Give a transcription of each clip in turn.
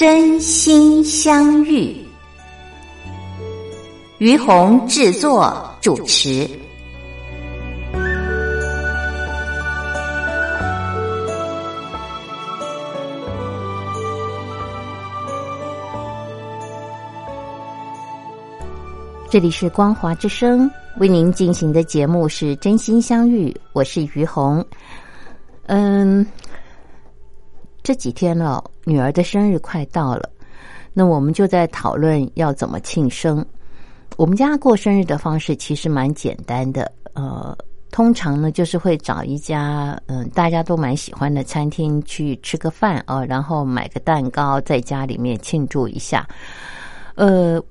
真心相遇，于红制作主持。这里是光华之声为您进行的节目是真心相遇，我是于红。嗯。这几天了，女儿的生日快到了，那我们就在讨论要怎么庆生。我们家过生日的方式其实蛮简单的，呃，通常呢就是会找一家嗯大家都蛮喜欢的餐厅去吃个饭啊，然后买个蛋糕在家里面庆祝一下。呃，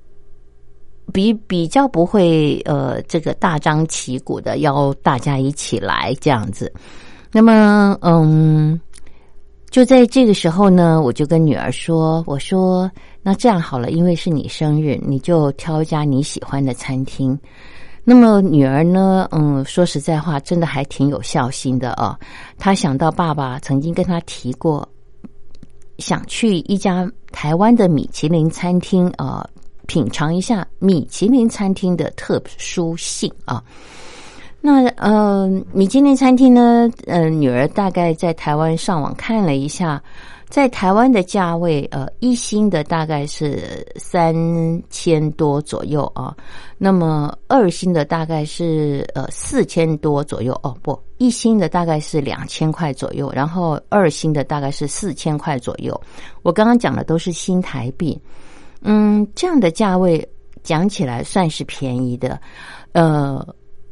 比比较不会呃这个大张旗鼓的邀大家一起来这样子。那么嗯。就在这个时候呢，我就跟女儿说：“我说，那这样好了，因为是你生日，你就挑一家你喜欢的餐厅。那么女儿呢，嗯，说实在话，真的还挺有孝心的哦。她想到爸爸曾经跟她提过，想去一家台湾的米其林餐厅啊，品尝一下米其林餐厅的特殊性啊。”那呃，米其林餐厅呢？呃，女儿大概在台湾上网看了一下，在台湾的价位，呃，一星的大概是三千多左右啊。那么二星的大概是呃四千多左右哦，不，一星的大概是两千块左右，然后二星的大概是四千块左右。我刚刚讲的都是新台币，嗯，这样的价位讲起来算是便宜的，呃。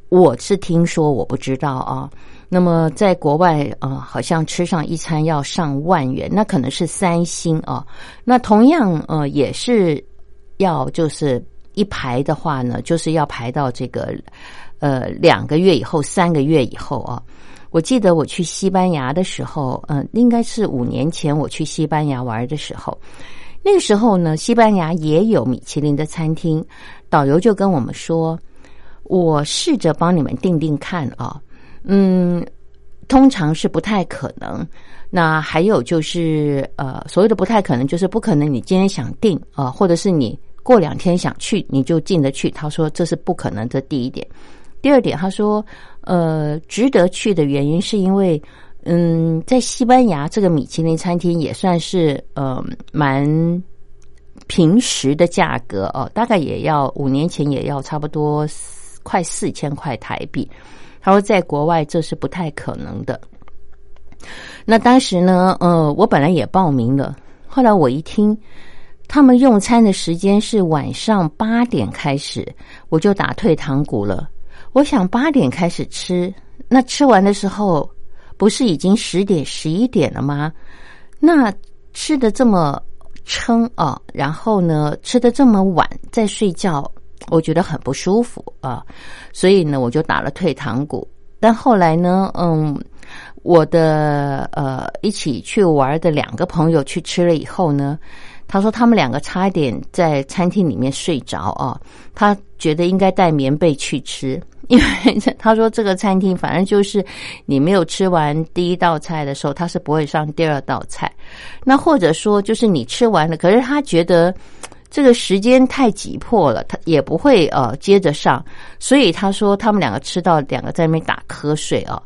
我是听说，我不知道啊。那么在国外啊，好像吃上一餐要上万元，那可能是三星啊。那同样呃，也是要就是一排的话呢，就是要排到这个呃两个月以后、三个月以后啊。我记得我去西班牙的时候，嗯，应该是五年前我去西班牙玩的时候，那个时候呢，西班牙也有米其林的餐厅，导游就跟我们说。我试着帮你们定定看啊，嗯，通常是不太可能。那还有就是，呃，所谓的不太可能，就是不可能。你今天想定啊，或者是你过两天想去，你就进得去。他说这是不可能。这第一点，第二点，他说，呃，值得去的原因是因为，嗯，在西班牙这个米其林餐厅也算是呃蛮平时的价格哦，大概也要五年前也要差不多。快四千块台币，他说在国外这是不太可能的。那当时呢，呃，我本来也报名了，后来我一听他们用餐的时间是晚上八点开始，我就打退堂鼓了。我想八点开始吃，那吃完的时候不是已经十点十一点了吗？那吃的这么撑啊，然后呢，吃的这么晚再睡觉。我觉得很不舒服啊，所以呢，我就打了退堂鼓。但后来呢，嗯，我的呃一起去玩的两个朋友去吃了以后呢，他说他们两个差一点在餐厅里面睡着啊。他觉得应该带棉被去吃，因为他说这个餐厅反正就是你没有吃完第一道菜的时候，他是不会上第二道菜。那或者说就是你吃完了，可是他觉得。这个时间太急迫了，他也不会呃接着上，所以他说他们两个吃到两个在那边打瞌睡啊，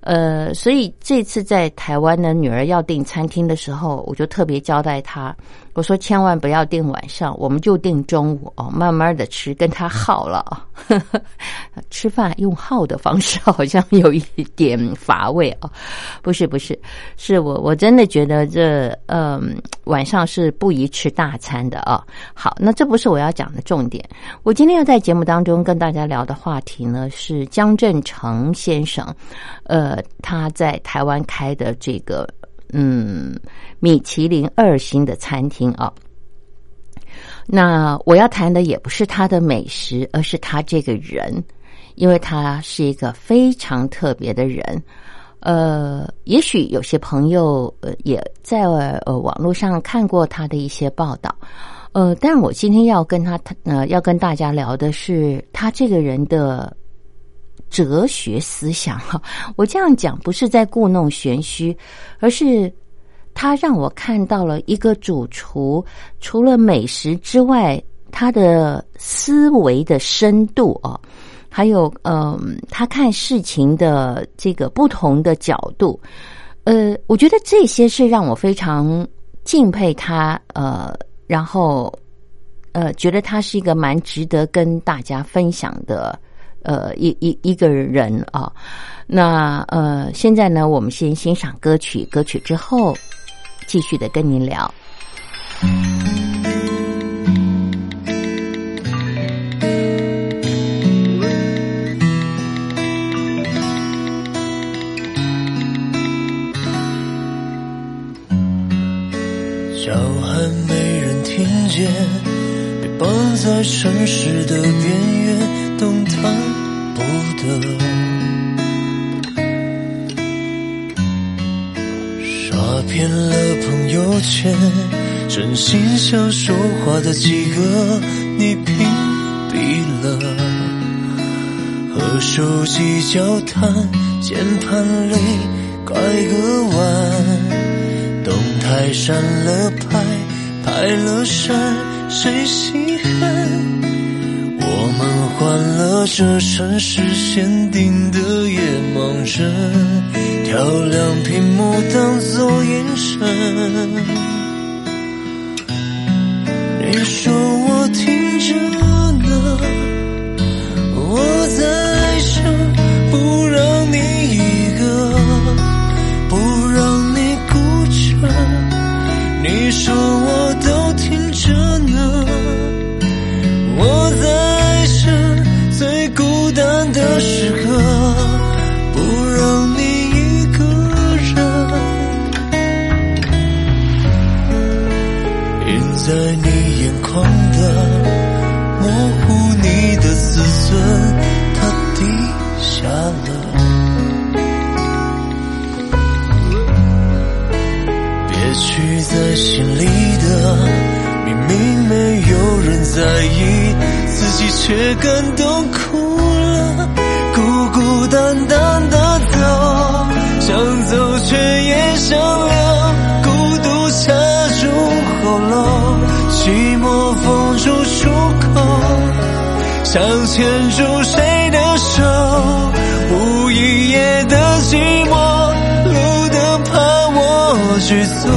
呃，所以这次在台湾的女儿要订餐厅的时候，我就特别交代她，我说千万不要订晚上，我们就订中午哦，慢慢的吃，跟他耗了啊。吃饭用耗的方式好像有一点乏味啊。不是不是，是我我真的觉得这嗯晚上是不宜吃大餐的啊。好，那这不是我要讲的重点。我今天要在节目当中跟大家聊的话题呢，是江振成先生，呃，他在台湾开的这个。嗯，米其林二星的餐厅啊。那我要谈的也不是他的美食，而是他这个人，因为他是一个非常特别的人。呃，也许有些朋友呃也在呃网络上看过他的一些报道，呃，但我今天要跟他呃要跟大家聊的是他这个人的。哲学思想哈，我这样讲不是在故弄玄虚，而是他让我看到了一个主厨除了美食之外，他的思维的深度啊，还有嗯，他看事情的这个不同的角度，呃，我觉得这些是让我非常敬佩他，呃，然后呃，觉得他是一个蛮值得跟大家分享的。呃，一一一个人啊，那呃，现在呢，我们先欣赏歌曲，歌曲之后继续的跟您聊。叫喊没人听见，被绑在城市的边缘，动弹。不得，刷遍了朋友圈，真心想说话的几个，你屏蔽了。和手机交谈，键盘里拐个弯，动态删了拍，拍了删，谁稀罕？我换了这城市限定的夜盲人，调亮屏幕当做眼神。你说在意，自己却感动哭了。孤孤单单的走，想走却也想留，孤独掐住喉咙，寂寞封住出口，想牵住谁的手，无一夜的寂寞，路灯怕我去走，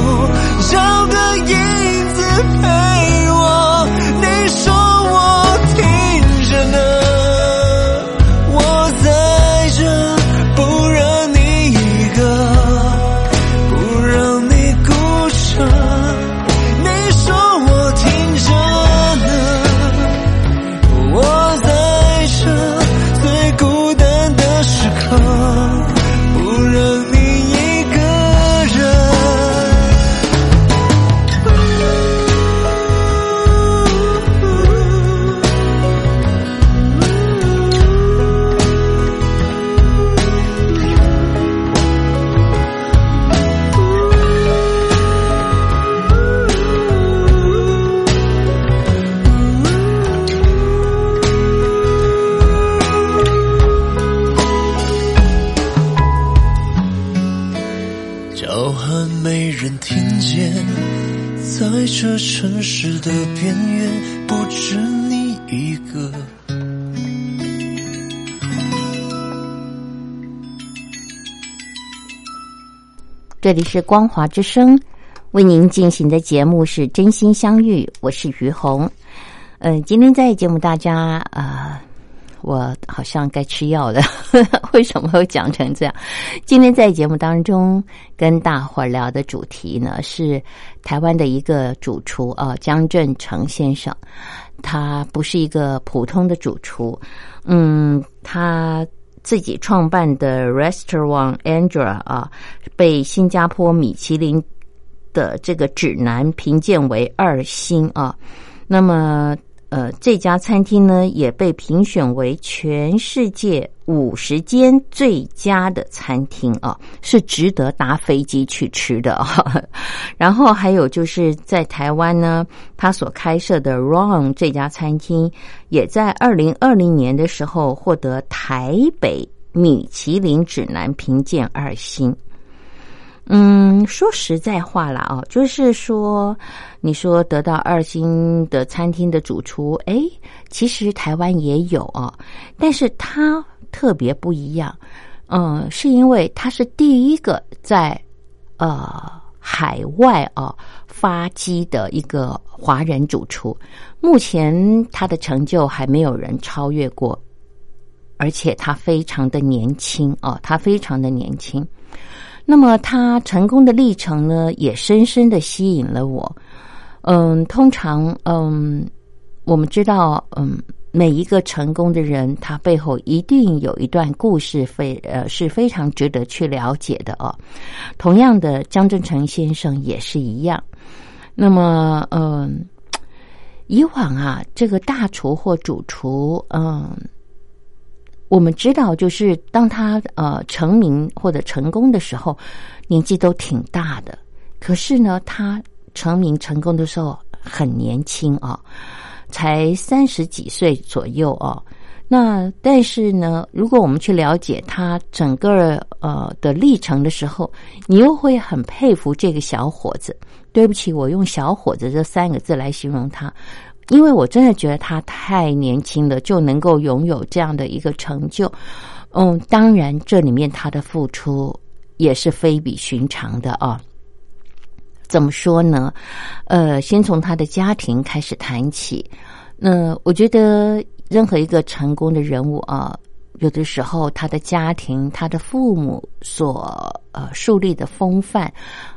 里是光华之声，为您进行的节目是《真心相遇》，我是于红。嗯，今天在节目大家啊，我好像该吃药了，为什么会讲成这样？今天在节目当中跟大伙儿聊的主题呢，是台湾的一个主厨啊，江振成先生。他不是一个普通的主厨，嗯，他自己创办的 Restaurant Andra 啊，被新加坡米其林。的这个指南评鉴为二星啊，那么呃，这家餐厅呢也被评选为全世界五十间最佳的餐厅啊，是值得搭飞机去吃的啊。然后还有就是在台湾呢，他所开设的 Ron 这家餐厅，也在二零二零年的时候获得台北米其林指南评鉴二星。嗯，说实在话了啊，就是说，你说得到二星的餐厅的主厨，哎，其实台湾也有啊，但是他特别不一样，嗯，是因为他是第一个在呃海外啊发迹的一个华人主厨，目前他的成就还没有人超越过，而且他非常的年轻啊，他非常的年轻。那么他成功的历程呢，也深深的吸引了我。嗯，通常，嗯，我们知道，嗯，每一个成功的人，他背后一定有一段故事，非呃是非常值得去了解的哦。同样的，江振成先生也是一样。那么，嗯，以往啊，这个大厨或主厨，嗯。我们知道，就是当他呃成名或者成功的时候，年纪都挺大的。可是呢，他成名成功的时候很年轻啊，才三十几岁左右哦。那但是呢，如果我们去了解他整个呃的历程的时候，你又会很佩服这个小伙子。对不起，我用“小伙子”这三个字来形容他。因为我真的觉得他太年轻了，就能够拥有这样的一个成就。嗯，当然这里面他的付出也是非比寻常的啊。怎么说呢？呃，先从他的家庭开始谈起。那我觉得任何一个成功的人物啊。有的时候，他的家庭、他的父母所呃树立的风范，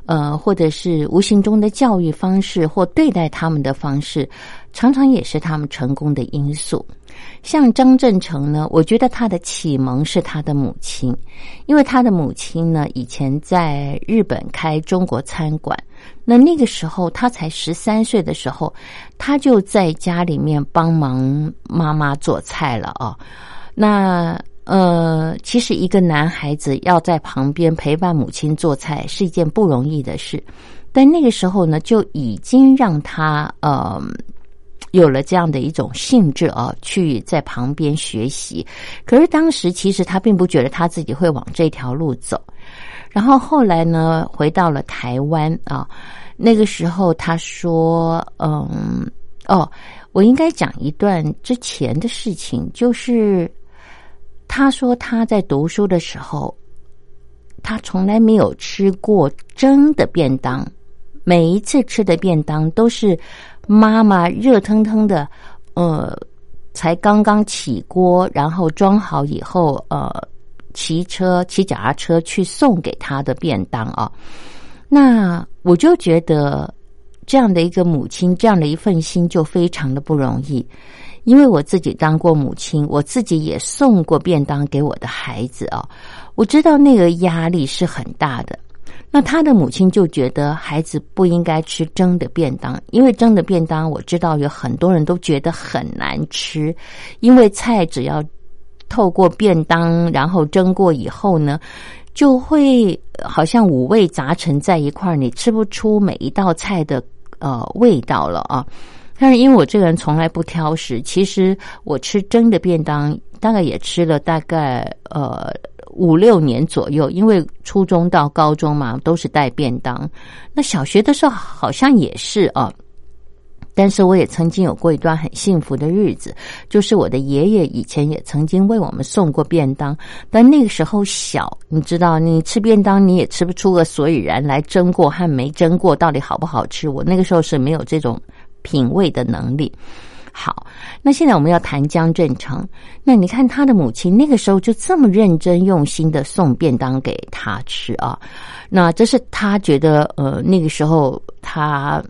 呃，或者是无形中的教育方式或对待他们的方式，常常也是他们成功的因素。像张振成呢，我觉得他的启蒙是他的母亲，因为他的母亲呢以前在日本开中国餐馆，那那个时候他才十三岁的时候，他就在家里面帮忙妈妈做菜了啊。那呃，其实一个男孩子要在旁边陪伴母亲做菜是一件不容易的事，但那个时候呢，就已经让他呃有了这样的一种兴致啊，去在旁边学习。可是当时其实他并不觉得他自己会往这条路走。然后后来呢，回到了台湾啊，那个时候他说：“嗯，哦，我应该讲一段之前的事情，就是。”他说他在读书的时候，他从来没有吃过蒸的便当，每一次吃的便当都是妈妈热腾腾的，呃，才刚刚起锅，然后装好以后，呃，骑车骑脚踏车去送给他的便当啊。那我就觉得这样的一个母亲，这样的一份心就非常的不容易。因为我自己当过母亲，我自己也送过便当给我的孩子啊，我知道那个压力是很大的。那他的母亲就觉得孩子不应该吃蒸的便当，因为蒸的便当我知道有很多人都觉得很难吃，因为菜只要透过便当然后蒸过以后呢，就会好像五味杂陈在一块儿，你吃不出每一道菜的呃味道了啊。但是因为我这个人从来不挑食，其实我吃蒸的便当大概也吃了大概呃五六年左右，因为初中到高中嘛都是带便当，那小学的时候好像也是啊。但是我也曾经有过一段很幸福的日子，就是我的爷爷以前也曾经为我们送过便当，但那个时候小，你知道，你吃便当你也吃不出个所以然来，蒸过和没蒸过到底好不好吃。我那个时候是没有这种品味的能力。好，那现在我们要谈江振成。那你看他的母亲那个时候就这么认真用心的送便当给他吃啊，那这是他觉得呃那个时候他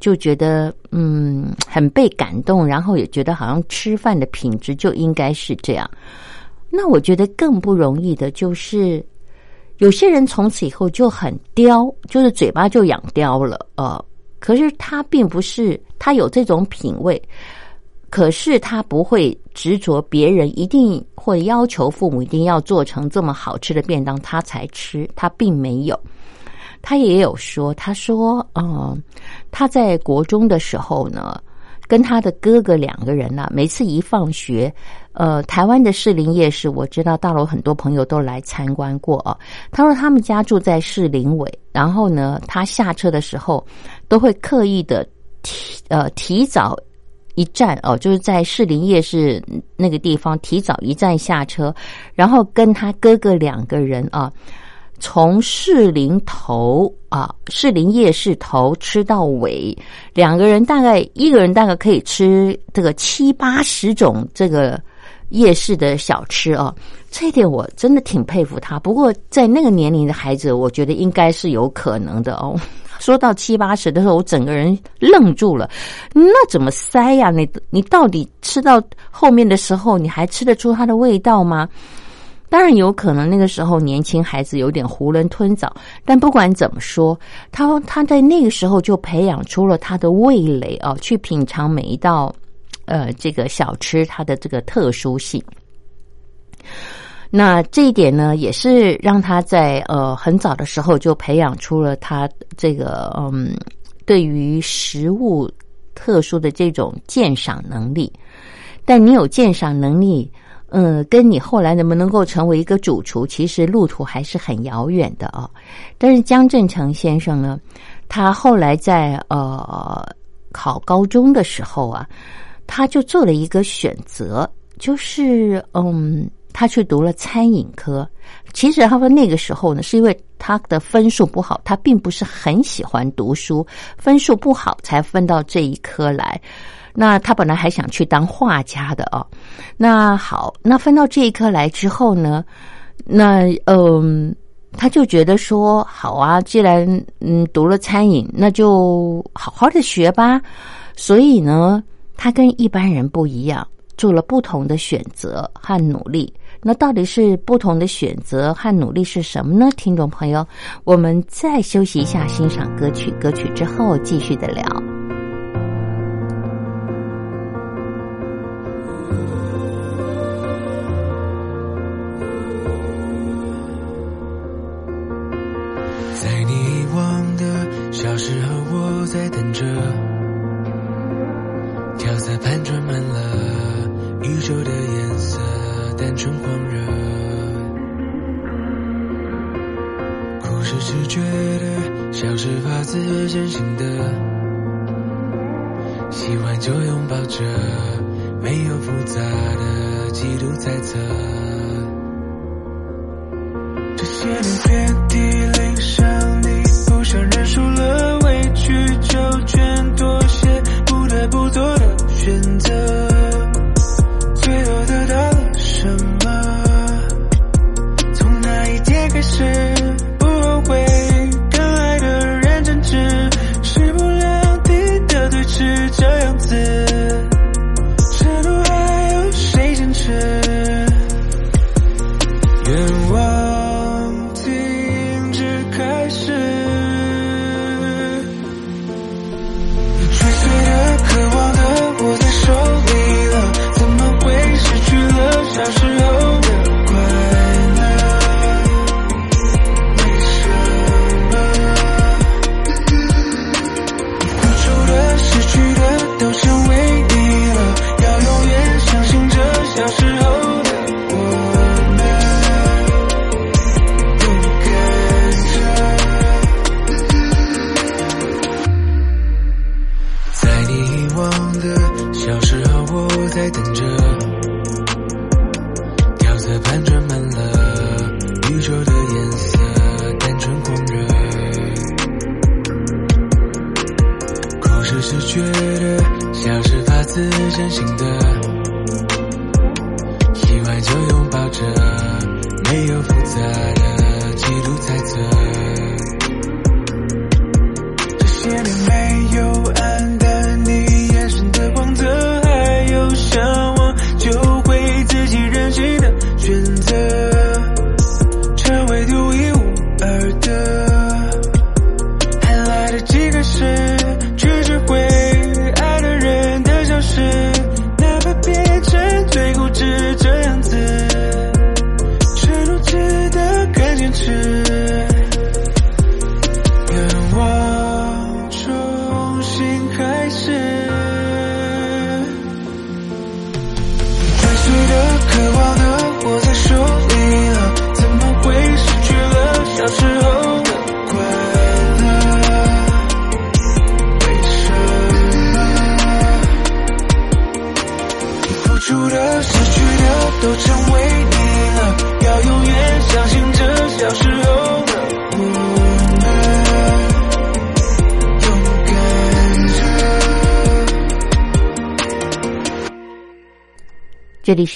就觉得嗯很被感动，然后也觉得好像吃饭的品质就应该是这样。那我觉得更不容易的就是有些人从此以后就很刁，就是嘴巴就养刁了呃，可是他并不是他有这种品味。可是他不会执着别人一定或要求父母一定要做成这么好吃的便当他才吃，他并没有。他也有说，他说，嗯，他在国中的时候呢，跟他的哥哥两个人呢，每次一放学，呃，台湾的士林夜市，我知道大陆很多朋友都来参观过啊。他说他们家住在士林尾，然后呢，他下车的时候都会刻意的提呃提早。一站哦，就是在士林夜市那个地方提早一站下车，然后跟他哥哥两个人啊，从士林头啊士林夜市头吃到尾，两个人大概一个人大概可以吃这个七八十种这个夜市的小吃啊，这一点我真的挺佩服他。不过在那个年龄的孩子，我觉得应该是有可能的哦。说到七八十的时候，我整个人愣住了。那怎么塞呀？你你到底吃到后面的时候，你还吃得出它的味道吗？当然有可能那个时候年轻孩子有点囫囵吞枣，但不管怎么说，他他在那个时候就培养出了他的味蕾啊，去品尝每一道呃这个小吃它的这个特殊性。那这一点呢，也是让他在呃很早的时候就培养出了他这个嗯对于食物特殊的这种鉴赏能力。但你有鉴赏能力，嗯，跟你后来能不能够成为一个主厨，其实路途还是很遥远的啊。但是江振成先生呢，他后来在呃考高中的时候啊，他就做了一个选择，就是嗯。他去读了餐饮科，其实他说那个时候呢，是因为他的分数不好，他并不是很喜欢读书，分数不好才分到这一科来。那他本来还想去当画家的哦。那好，那分到这一科来之后呢，那嗯，他就觉得说好啊，既然嗯读了餐饮，那就好好的学吧。所以呢，他跟一般人不一样。做了不同的选择和努力，那到底是不同的选择和努力是什么呢？听众朋友，我们再休息一下，欣赏歌曲，歌曲之后继续的聊。在你遗忘的小时候，我在等着，调色盘装满了。宇宙的颜色单纯狂热，哭是直觉的，笑是发自真心的，喜欢就拥抱着，没有复杂的嫉妒猜测。这些年遍体鳞伤，你不想认输了，委曲求全，妥协，不得不做的选择。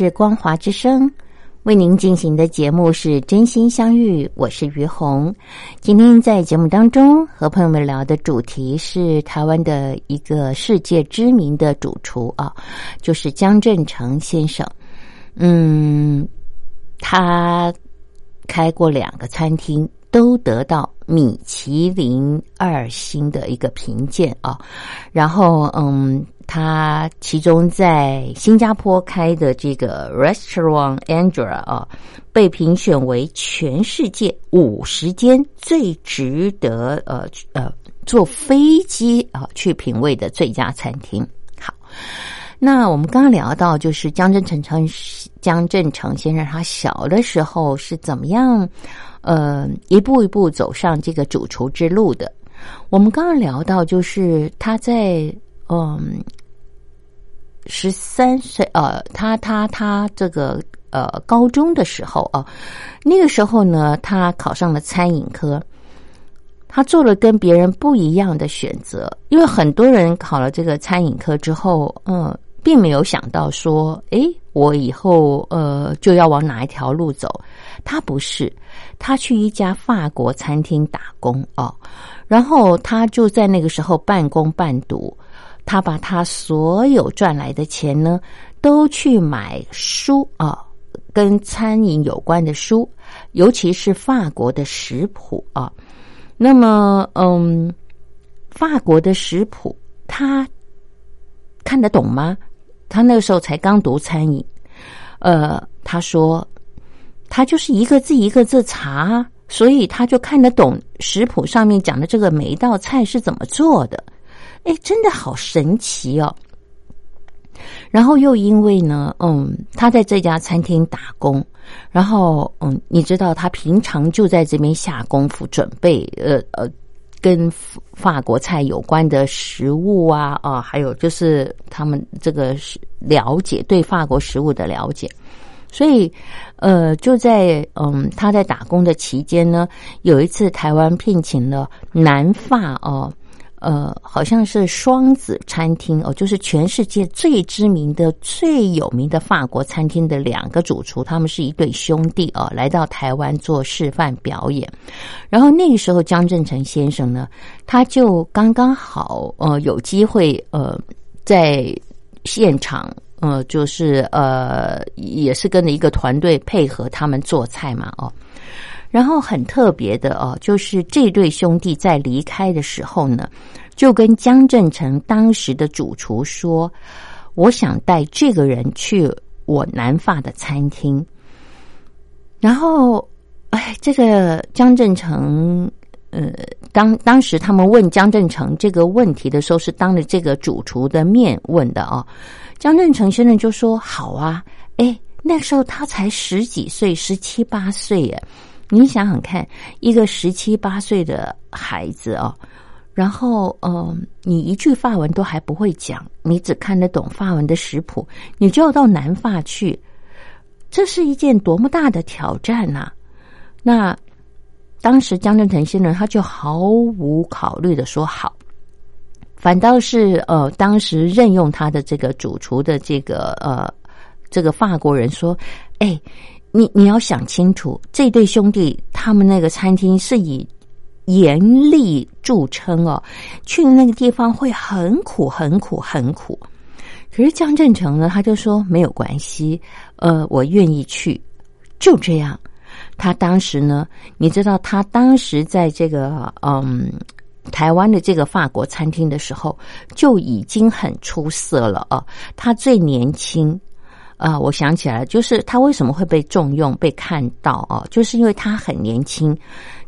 是光华之声，为您进行的节目是真心相遇，我是于红。今天在节目当中和朋友们聊的主题是台湾的一个世界知名的主厨啊，就是江振成先生。嗯，他开过两个餐厅，都得到米其林二星的一个评鉴啊。然后，嗯，他其中在新加坡开的这个 Restaurant Angela 啊，被评选为全世界五十间最值得呃呃坐飞机啊去品味的最佳餐厅。好。那我们刚刚聊到，就是江振成成江振成先生，他小的时候是怎么样，呃，一步一步走上这个主厨之路的。我们刚刚聊到，就是他在嗯十三岁，呃，他他他这个呃高中的时候啊，那个时候呢，他考上了餐饮科。他做了跟别人不一样的选择，因为很多人考了这个餐饮科之后，嗯，并没有想到说，诶，我以后呃就要往哪一条路走。他不是，他去一家法国餐厅打工哦，然后他就在那个时候半工半读，他把他所有赚来的钱呢，都去买书啊，跟餐饮有关的书，尤其是法国的食谱啊。那么，嗯，法国的食谱他看得懂吗？他那个时候才刚读餐饮，呃，他说他就是一个字一个字查，所以他就看得懂食谱上面讲的这个每一道菜是怎么做的。哎，真的好神奇哦！然后又因为呢，嗯，他在这家餐厅打工，然后嗯，你知道他平常就在这边下功夫准备，呃呃，跟法国菜有关的食物啊啊，还有就是他们这个了解对法国食物的了解，所以呃，就在嗯他在打工的期间呢，有一次台湾聘请了南法哦。呃，好像是双子餐厅哦，就是全世界最知名的、最有名的法国餐厅的两个主厨，他们是一对兄弟哦，来到台湾做示范表演。然后那个时候，江振成先生呢，他就刚刚好呃有机会呃在现场呃就是呃也是跟着一个团队配合他们做菜嘛哦。然后很特别的哦，就是这对兄弟在离开的时候呢，就跟江振成当时的主厨说：“我想带这个人去我南发的餐厅。”然后，哎，这个江振成，呃，当当时他们问江振成这个问题的时候，是当着这个主厨的面问的哦。江振成先生就说：“好啊，哎，那时候他才十几岁，十七八岁耶。”你想想看，一个十七八岁的孩子哦，然后呃，你一句法文都还不会讲，你只看得懂法文的食谱，你就要到南法去，这是一件多么大的挑战呐！那当时江振腾先生他就毫无考虑的说好，反倒是呃，当时任用他的这个主厨的这个呃这个法国人说，哎。你你要想清楚，这对兄弟他们那个餐厅是以严厉著称哦，去的那个地方会很苦、很苦、很苦。可是江振成呢，他就说没有关系，呃，我愿意去，就这样。他当时呢，你知道，他当时在这个嗯台湾的这个法国餐厅的时候，就已经很出色了啊。他最年轻啊，我想起来了，就是他为什么会被重用、被看到啊，就是因为他很年轻，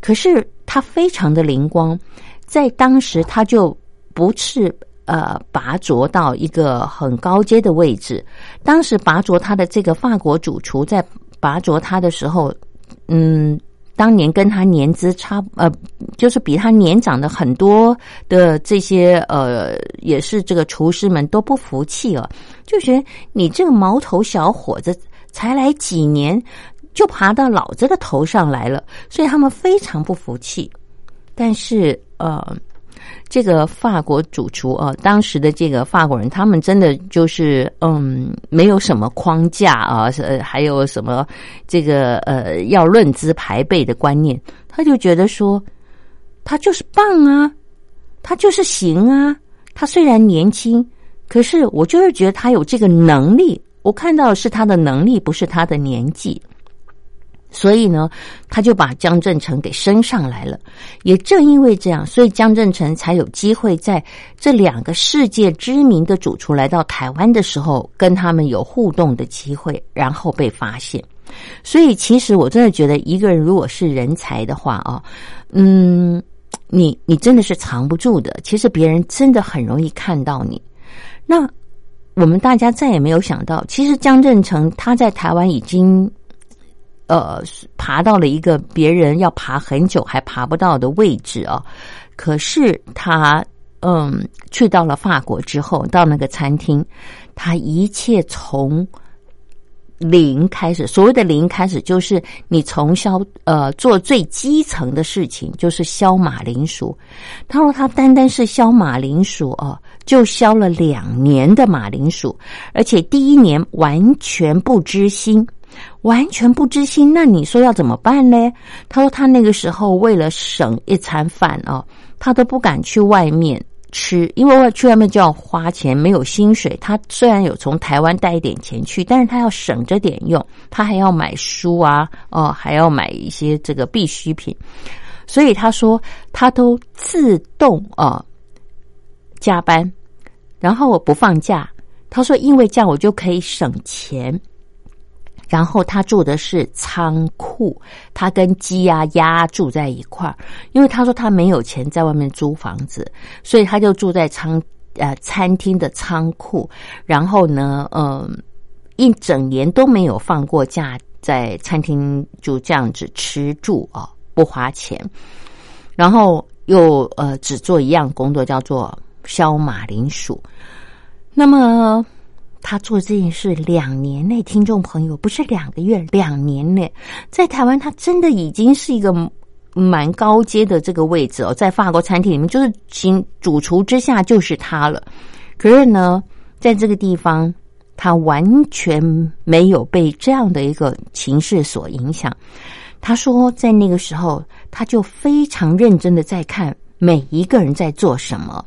可是他非常的灵光，在当时他就不是。呃，拔擢到一个很高阶的位置。当时拔擢他的这个法国主厨，在拔擢他的时候，嗯，当年跟他年资差，呃，就是比他年长的很多的这些呃，也是这个厨师们都不服气啊，就觉得你这个毛头小伙子才来几年，就爬到老子的头上来了，所以他们非常不服气。但是，呃。这个法国主厨啊，当时的这个法国人，他们真的就是嗯，没有什么框架啊，呃，还有什么这个呃要论资排辈的观念，他就觉得说他就是棒啊，他就是行啊，他虽然年轻，可是我就是觉得他有这个能力，我看到是他的能力，不是他的年纪。所以呢，他就把江振成给升上来了。也正因为这样，所以江振成才有机会在这两个世界知名的主厨来到台湾的时候，跟他们有互动的机会，然后被发现。所以，其实我真的觉得，一个人如果是人才的话啊，嗯，你你真的是藏不住的。其实别人真的很容易看到你。那我们大家再也没有想到，其实江振成他在台湾已经。呃，爬到了一个别人要爬很久还爬不到的位置啊！可是他，嗯，去到了法国之后，到那个餐厅，他一切从零开始。所谓的零开始，就是你从削呃做最基层的事情，就是削马铃薯。他说他单单是削马铃薯哦，就削了两年的马铃薯，而且第一年完全不知心。完全不知心，那你说要怎么办呢？他说他那个时候为了省一餐饭哦，他都不敢去外面吃，因为去外面就要花钱，没有薪水。他虽然有从台湾带一点钱去，但是他要省着点用，他还要买书啊，哦，还要买一些这个必需品。所以他说他都自动啊加班，然后我不放假。他说因为这样我就可以省钱。然后他住的是仓库，他跟鸡啊鸭住在一块儿，因为他说他没有钱在外面租房子，所以他就住在仓呃餐厅的仓库。然后呢，嗯，一整年都没有放过假，在餐厅就这样子吃住啊，不花钱。然后又呃只做一样工作，叫做削马铃薯。那么。他做这件事两年内，听众朋友不是两个月，两年内，在台湾他真的已经是一个蛮高阶的这个位置哦，在法国餐厅里面，就是请主厨之下就是他了。可是呢，在这个地方，他完全没有被这样的一个情势所影响。他说，在那个时候，他就非常认真的在看每一个人在做什么。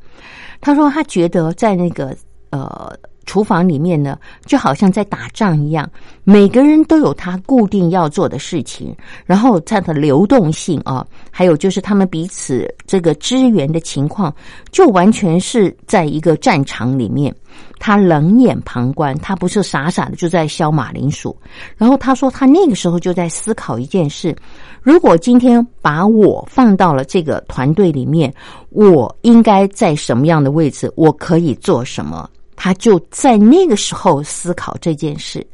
他说，他觉得在那个呃。厨房里面呢，就好像在打仗一样，每个人都有他固定要做的事情，然后他的流动性啊，还有就是他们彼此这个支援的情况，就完全是在一个战场里面。他冷眼旁观，他不是傻傻的就在削马铃薯。然后他说，他那个时候就在思考一件事：如果今天把我放到了这个团队里面，我应该在什么样的位置？我可以做什么？他就在那个时候思考这件事，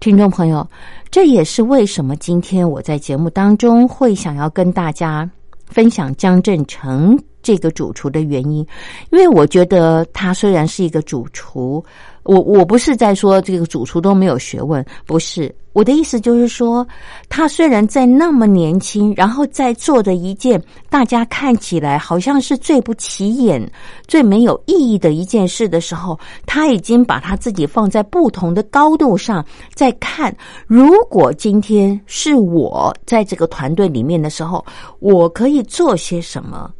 听众朋友，这也是为什么今天我在节目当中会想要跟大家分享江振成这个主厨的原因，因为我觉得他虽然是一个主厨，我我不是在说这个主厨都没有学问，不是我的意思就是说，他虽然在那么年轻，然后在做的一件大家看起来好像是最不起眼、最没有意义的一件事的时候，他已经把他自己放在不同的高度上在看。如果今天是我在这个团队里面的时候，我可以做些什么？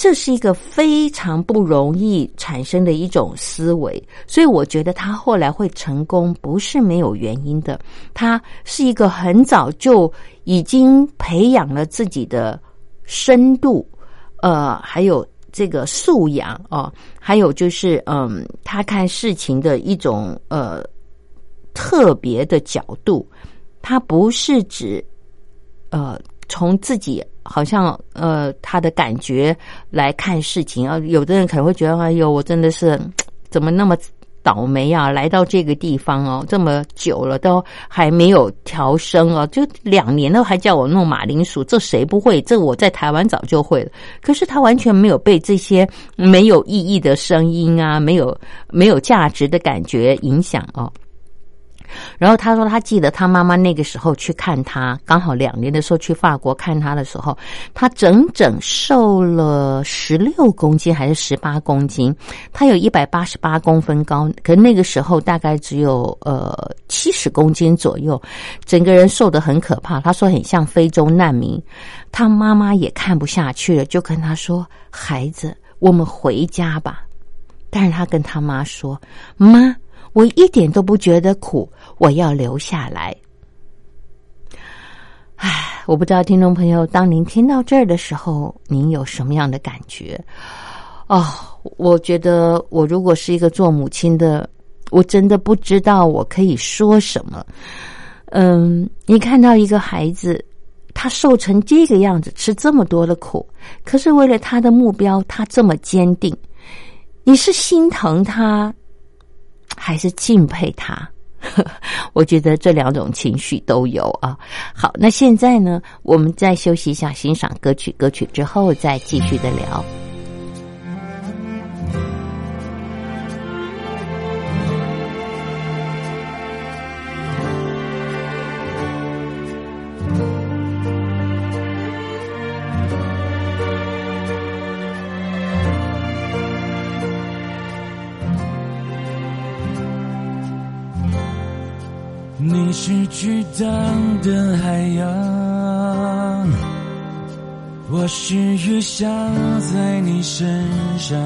这是一个非常不容易产生的一种思维，所以我觉得他后来会成功不是没有原因的。他是一个很早就已经培养了自己的深度，呃，还有这个素养哦，还有就是嗯，他看事情的一种呃特别的角度，他不是指呃从自己。好像呃，他的感觉来看事情啊，有的人可能会觉得，哎呦，我真的是 怎么那么倒霉啊！来到这个地方哦，这么久了都还没有调声哦，就两年了还叫我弄马铃薯，这谁不会？这我在台湾早就会了。可是他完全没有被这些没有意义的声音啊，没有没有价值的感觉影响哦。然后他说，他记得他妈妈那个时候去看他，刚好两年的时候去法国看他的时候，他整整瘦了十六公斤还是十八公斤？他有一百八十八公分高，可那个时候大概只有呃七十公斤左右，整个人瘦得很可怕。他说很像非洲难民。他妈妈也看不下去了，就跟他说：“孩子，我们回家吧。”但是他跟他妈说：“妈。”我一点都不觉得苦，我要留下来。唉，我不知道听众朋友，当您听到这儿的时候，您有什么样的感觉？哦，我觉得我如果是一个做母亲的，我真的不知道我可以说什么。嗯，你看到一个孩子，他瘦成这个样子，吃这么多的苦，可是为了他的目标，他这么坚定，你是心疼他？还是敬佩他，我觉得这两种情绪都有啊。好，那现在呢，我们再休息一下，欣赏歌曲，歌曲之后再继续的聊。是巨大的海洋，我是雨下在你身上，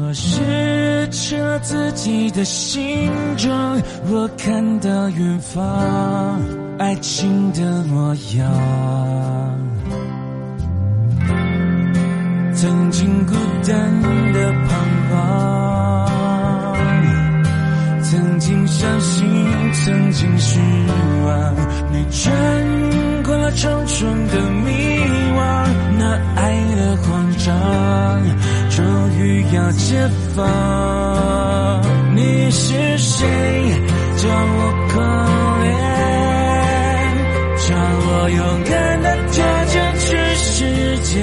我失去了自己的形状，我看到远方爱情的模样，曾经孤单的彷徨。曾经相信，曾经失望，你穿过了重重的迷惘，那爱的慌张，终于要解放。你是谁？叫我狂恋，叫我勇敢的挑战全世界，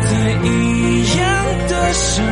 在一样的身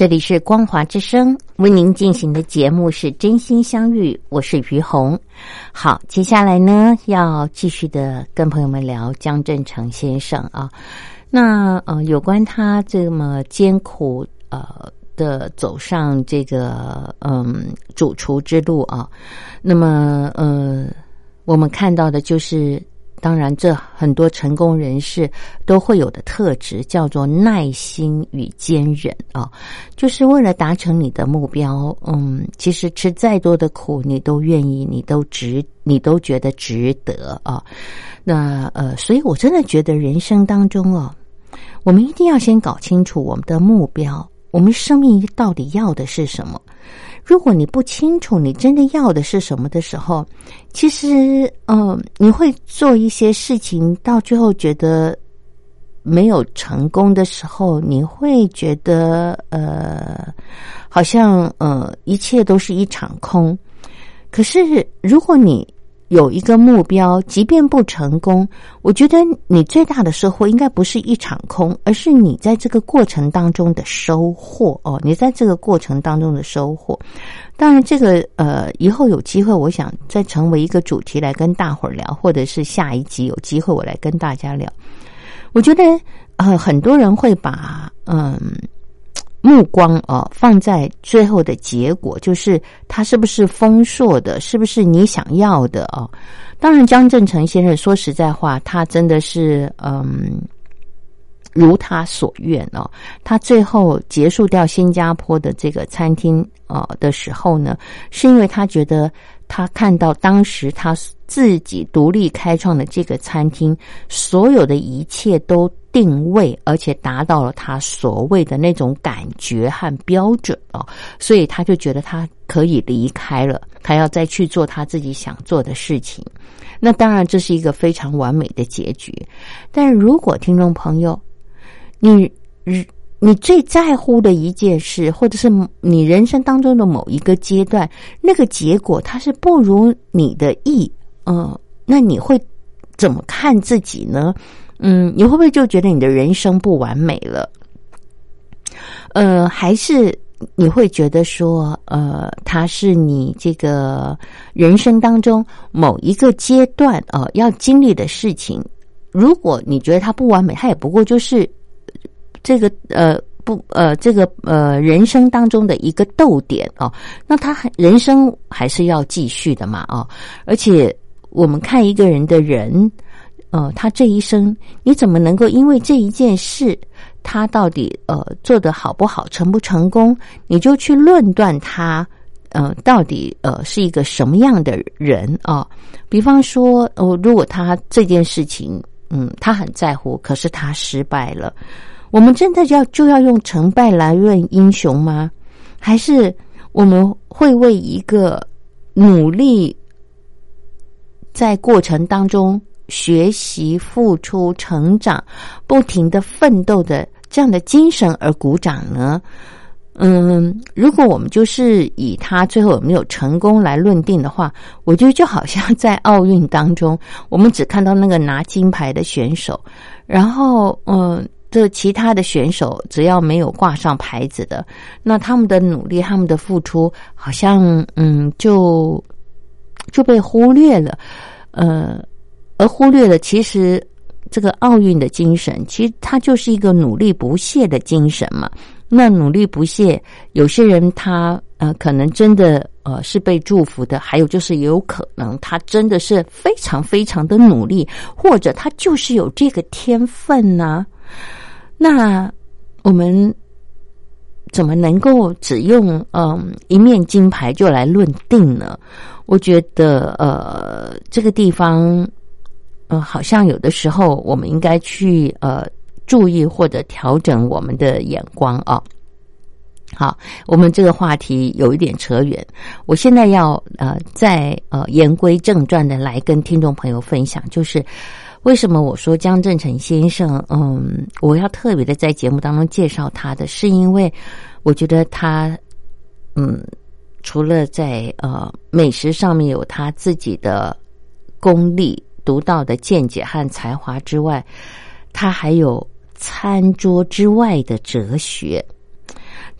这里是光华之声为您进行的节目是真心相遇，我是于红。好，接下来呢要继续的跟朋友们聊江振成先生啊。那呃，有关他这么艰苦呃的走上这个嗯主厨之路啊，那么呃，我们看到的就是。当然，这很多成功人士都会有的特质叫做耐心与坚忍啊，就是为了达成你的目标，嗯，其实吃再多的苦，你都愿意，你都值，你都觉得值得啊。那呃，所以我真的觉得人生当中哦，我们一定要先搞清楚我们的目标，我们生命到底要的是什么。如果你不清楚你真的要的是什么的时候，其实，嗯，你会做一些事情，到最后觉得没有成功的时候，你会觉得，呃，好像，呃，一切都是一场空。可是，如果你有一个目标，即便不成功，我觉得你最大的收获应该不是一场空，而是你在这个过程当中的收获哦。你在这个过程当中的收获，当然这个呃，以后有机会，我想再成为一个主题来跟大伙儿聊，或者是下一集有机会我来跟大家聊。我觉得呃，很多人会把嗯。目光啊，放在最后的结果，就是他是不是丰硕的，是不是你想要的啊？当然，江正成先生说实在话，他真的是嗯，如他所愿哦。他最后结束掉新加坡的这个餐厅啊的时候呢，是因为他觉得他看到当时他自己独立开创的这个餐厅，所有的一切都。定位，而且达到了他所谓的那种感觉和标准哦，所以他就觉得他可以离开了，他要再去做他自己想做的事情。那当然，这是一个非常完美的结局。但如果听众朋友，你你最在乎的一件事，或者是你人生当中的某一个阶段，那个结果它是不如你的意，嗯，那你会怎么看自己呢？嗯，你会不会就觉得你的人生不完美了？呃，还是你会觉得说，呃，它是你这个人生当中某一个阶段啊要经历的事情？如果你觉得它不完美，它也不过就是这个呃不呃这个呃人生当中的一个逗点啊，那他人生还是要继续的嘛啊！而且我们看一个人的人。呃，他这一生，你怎么能够因为这一件事，他到底呃做的好不好，成不成功，你就去论断他，呃，到底呃是一个什么样的人啊？比方说，哦，如果他这件事情，嗯，他很在乎，可是他失败了，我们真的要就要用成败来论英雄吗？还是我们会为一个努力在过程当中？学习、付出、成长、不停的奋斗的这样的精神而鼓掌呢？嗯，如果我们就是以他最后有没有成功来论定的话，我觉得就好像在奥运当中，我们只看到那个拿金牌的选手，然后嗯，这其他的选手只要没有挂上牌子的，那他们的努力、他们的付出，好像嗯就就被忽略了，呃。而忽略了，其实这个奥运的精神，其实它就是一个努力不懈的精神嘛。那努力不懈，有些人他呃可能真的呃是被祝福的，还有就是有可能他真的是非常非常的努力，或者他就是有这个天分呢。那我们怎么能够只用嗯一面金牌就来论定呢？我觉得呃这个地方。呃，好像有的时候我们应该去呃注意或者调整我们的眼光啊。好，我们这个话题有一点扯远，我现在要呃再呃言归正传的来跟听众朋友分享，就是为什么我说江正成先生，嗯，我要特别的在节目当中介绍他的是因为我觉得他嗯，除了在呃美食上面有他自己的功力。独到的见解和才华之外，他还有餐桌之外的哲学。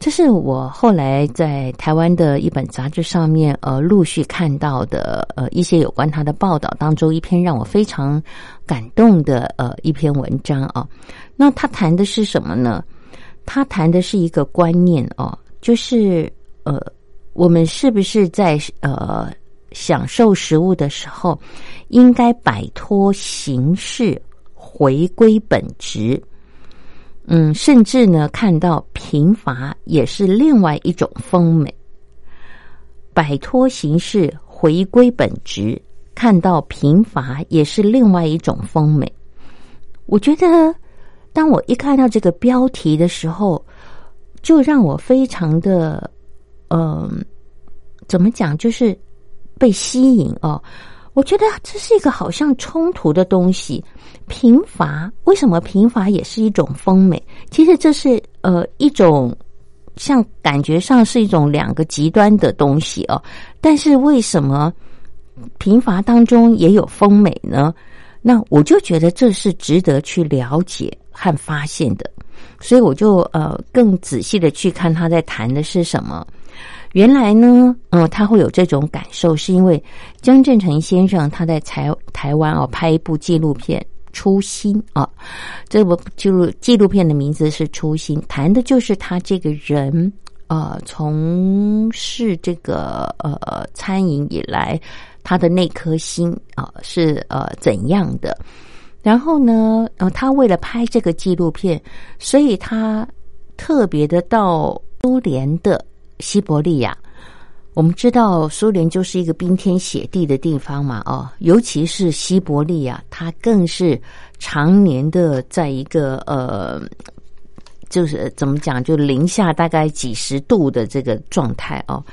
这是我后来在台湾的一本杂志上面，呃，陆续看到的，呃，一些有关他的报道当中，一篇让我非常感动的，呃，一篇文章啊。那他谈的是什么呢？他谈的是一个观念哦，就是呃，我们是不是在呃享受食物的时候，应该摆脱形式，回归本质。嗯，甚至呢，看到贫乏也是另外一种丰美。摆脱形式，回归本质，看到贫乏也是另外一种丰美。我觉得，当我一看到这个标题的时候，就让我非常的，嗯，怎么讲，就是被吸引哦。我觉得这是一个好像冲突的东西。贫乏为什么贫乏也是一种丰美？其实这是呃一种像感觉上是一种两个极端的东西哦。但是为什么贫乏当中也有丰美呢？那我就觉得这是值得去了解和发现的。所以我就呃更仔细的去看他在谈的是什么。原来呢，嗯，他会有这种感受，是因为江振成先生他在台台湾哦拍一部纪录片《初心》啊，这部纪录纪录片的名字是《初心》，谈的就是他这个人呃从事这个呃餐饮以来，他的那颗心啊是呃怎样的？然后呢，呃，他为了拍这个纪录片，所以他特别的到苏联的。西伯利亚，我们知道苏联就是一个冰天雪地的地方嘛，哦，尤其是西伯利亚，它更是常年的在一个呃，就是怎么讲，就零下大概几十度的这个状态哦。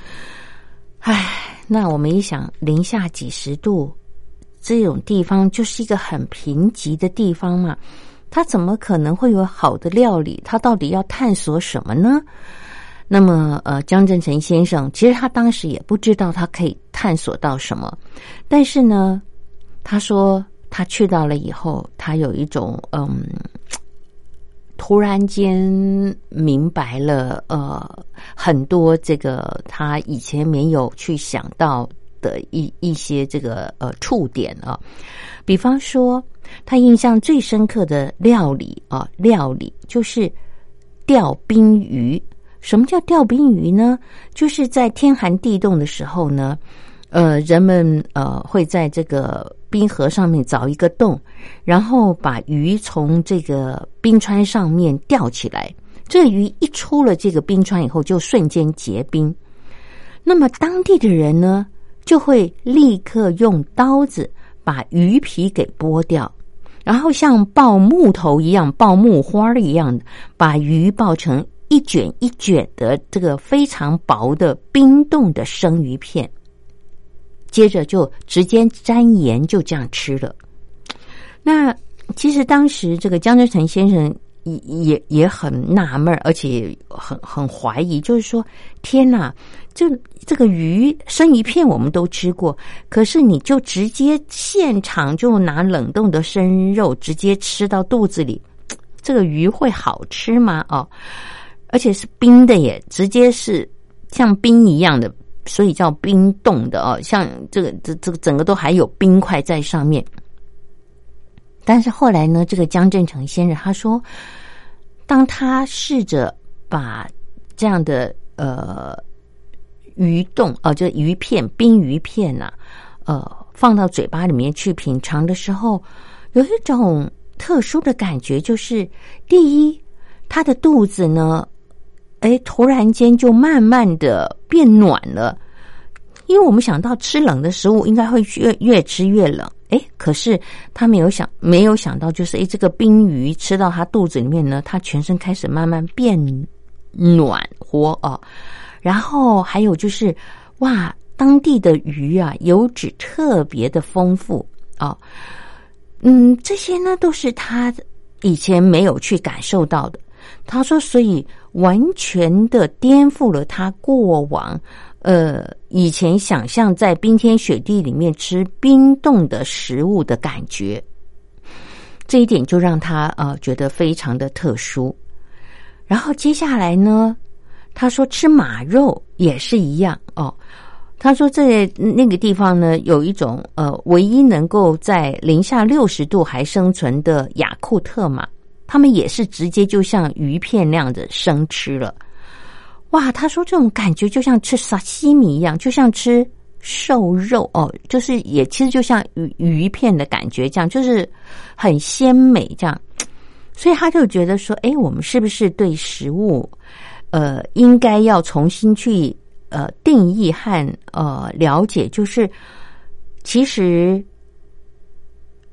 唉，那我们一想，零下几十度这种地方就是一个很贫瘠的地方嘛，它怎么可能会有好的料理？它到底要探索什么呢？那么，呃，江振成先生其实他当时也不知道他可以探索到什么，但是呢，他说他去到了以后，他有一种嗯，突然间明白了，呃，很多这个他以前没有去想到的一一些这个呃触点啊，比方说他印象最深刻的料理啊，料理就是钓冰鱼。什么叫钓冰鱼呢？就是在天寒地冻的时候呢，呃，人们呃会在这个冰河上面凿一个洞，然后把鱼从这个冰川上面钓起来。这鱼一出了这个冰川以后，就瞬间结冰。那么当地的人呢，就会立刻用刀子把鱼皮给剥掉，然后像爆木头一样、爆木花一样把鱼爆成。一卷一卷的这个非常薄的冰冻的生鱼片，接着就直接沾盐就这样吃了。那其实当时这个江浙成先生也也也很纳闷，而且很很怀疑，就是说天哪，这这个鱼生鱼片我们都吃过，可是你就直接现场就拿冷冻的生肉直接吃到肚子里，这个鱼会好吃吗？哦。而且是冰的耶，直接是像冰一样的，所以叫冰冻的哦。像这个这这个整个都还有冰块在上面。但是后来呢，这个江振成先生他说，当他试着把这样的呃鱼冻哦，就鱼片冰鱼片呐，呃放到嘴巴里面去品尝的时候，有一种特殊的感觉，就是第一，他的肚子呢。哎，突然间就慢慢的变暖了，因为我们想到吃冷的食物应该会越越吃越冷。哎，可是他没有想，没有想到，就是哎，这个冰鱼吃到他肚子里面呢，他全身开始慢慢变暖和哦。然后还有就是，哇，当地的鱼啊，油脂特别的丰富啊。嗯，这些呢都是他以前没有去感受到的。他说，所以。完全的颠覆了他过往，呃，以前想象在冰天雪地里面吃冰冻的食物的感觉，这一点就让他呃觉得非常的特殊。然后接下来呢，他说吃马肉也是一样哦。他说在那个地方呢，有一种呃，唯一能够在零下六十度还生存的雅库特马，他们也是直接就像鱼片那样的生吃了。哇，他说这种感觉就像吃沙西米一样，就像吃瘦肉哦，就是也其实就像鱼鱼片的感觉，这样就是很鲜美这样。所以他就觉得说，哎，我们是不是对食物，呃，应该要重新去。呃，定义和呃了解，就是其实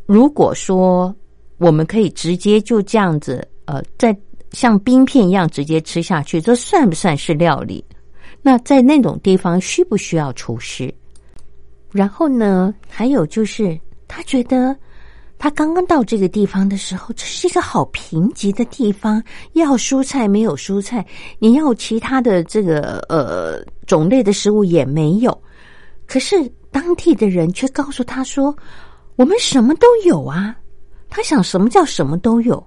如果说我们可以直接就这样子，呃，在像冰片一样直接吃下去，这算不算是料理？那在那种地方需不需要厨师？然后呢，还有就是他觉得。他刚刚到这个地方的时候，这是一个好贫瘠的地方，要蔬菜没有蔬菜，你要其他的这个呃种类的食物也没有。可是当地的人却告诉他说：“我们什么都有啊！”他想，什么叫什么都有？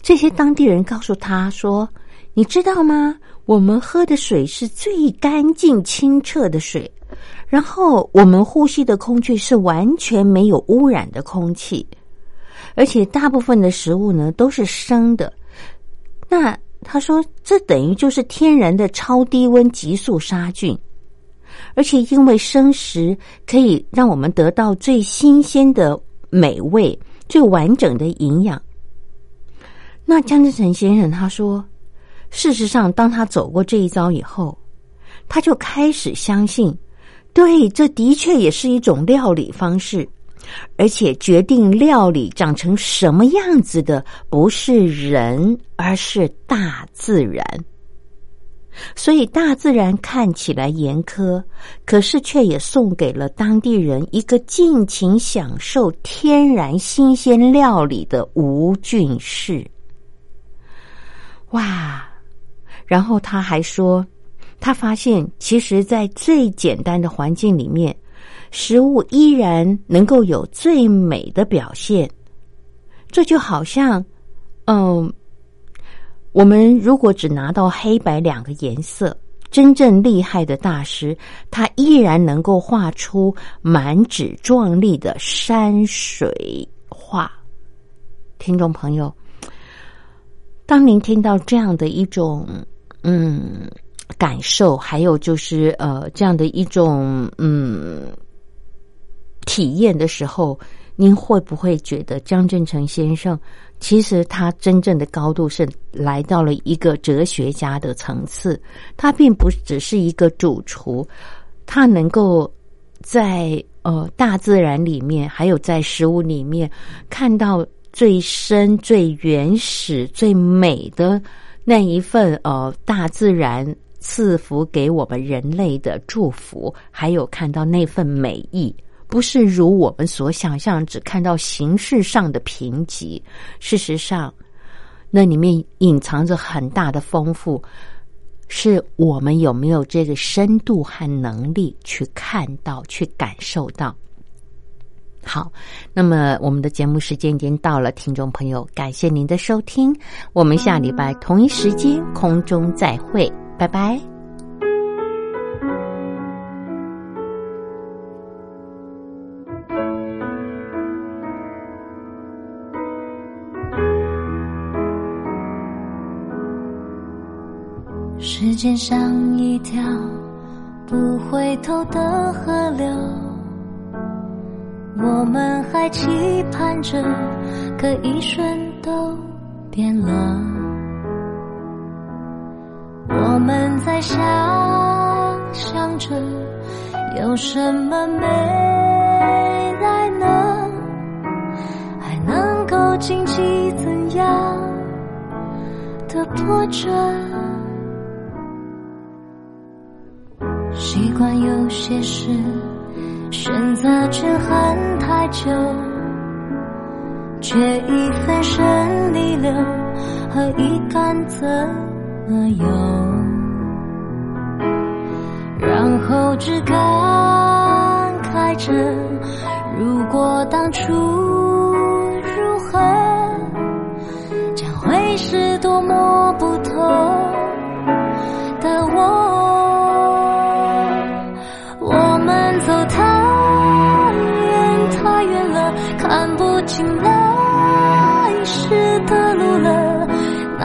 这些当地人告诉他说：“你知道吗？我们喝的水是最干净清澈的水。”然后我们呼吸的空气是完全没有污染的空气，而且大部分的食物呢都是生的。那他说，这等于就是天然的超低温急速杀菌，而且因为生食可以让我们得到最新鲜的美味、最完整的营养。那江志成先生他说，事实上，当他走过这一遭以后，他就开始相信。对，这的确也是一种料理方式，而且决定料理长成什么样子的，不是人，而是大自然。所以，大自然看起来严苛，可是却也送给了当地人一个尽情享受天然新鲜料理的无菌室。哇！然后他还说。他发现，其实，在最简单的环境里面，食物依然能够有最美的表现。这就好像，嗯，我们如果只拿到黑白两个颜色，真正厉害的大师，他依然能够画出满纸壮丽的山水画。听众朋友，当您听到这样的一种，嗯。感受，还有就是呃，这样的一种嗯体验的时候，您会不会觉得张振成先生其实他真正的高度是来到了一个哲学家的层次？他并不只是一个主厨，他能够在呃大自然里面，还有在食物里面看到最深、最原始、最美的那一份呃大自然。赐福给我们人类的祝福，还有看到那份美意，不是如我们所想象，只看到形式上的贫瘠。事实上，那里面隐藏着很大的丰富，是我们有没有这个深度和能力去看到、去感受到。好，那么我们的节目时间已经到了，听众朋友，感谢您的收听，我们下礼拜同一时间空中再会。拜拜。时间像一条不回头的河流，我们还期盼着，可一瞬都变了。我们在想象着有什么没来呢？还能够经济怎样的波折？习惯有些事选择权衡太久，却一分身逆流和一杆子。了有，然后只感慨着，如果当初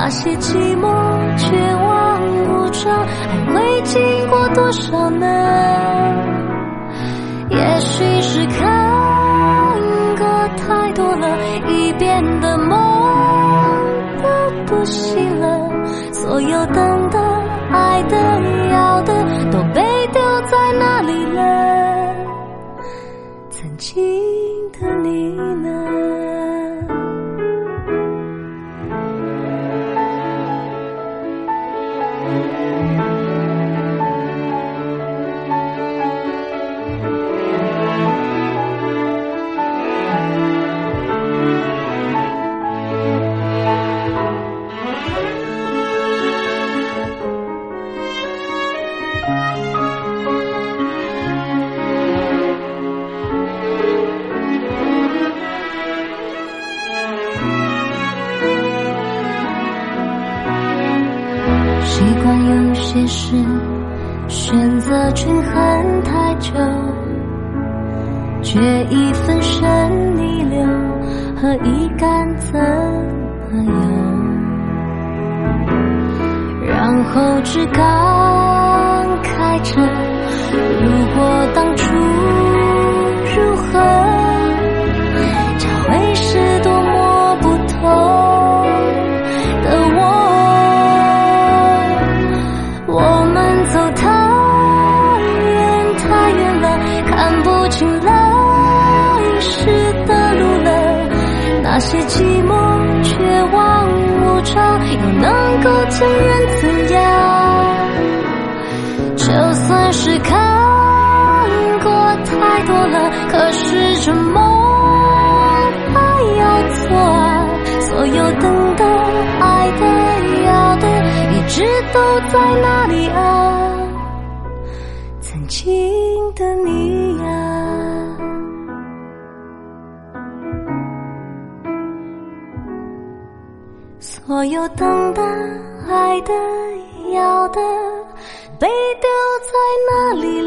那些寂寞、绝望、无常，还会经过多少呢？也许是看过太多了，一遍的梦都不醒了，所有的、一分身逆流和一干怎么有？然后只感慨着，能够将人怎样？就算是看过太多了，可是这梦还要做啊。所有等的、爱的、要的，一直都在那里啊。曾经的你呀、所有等的、爱的、要的，被丢在哪里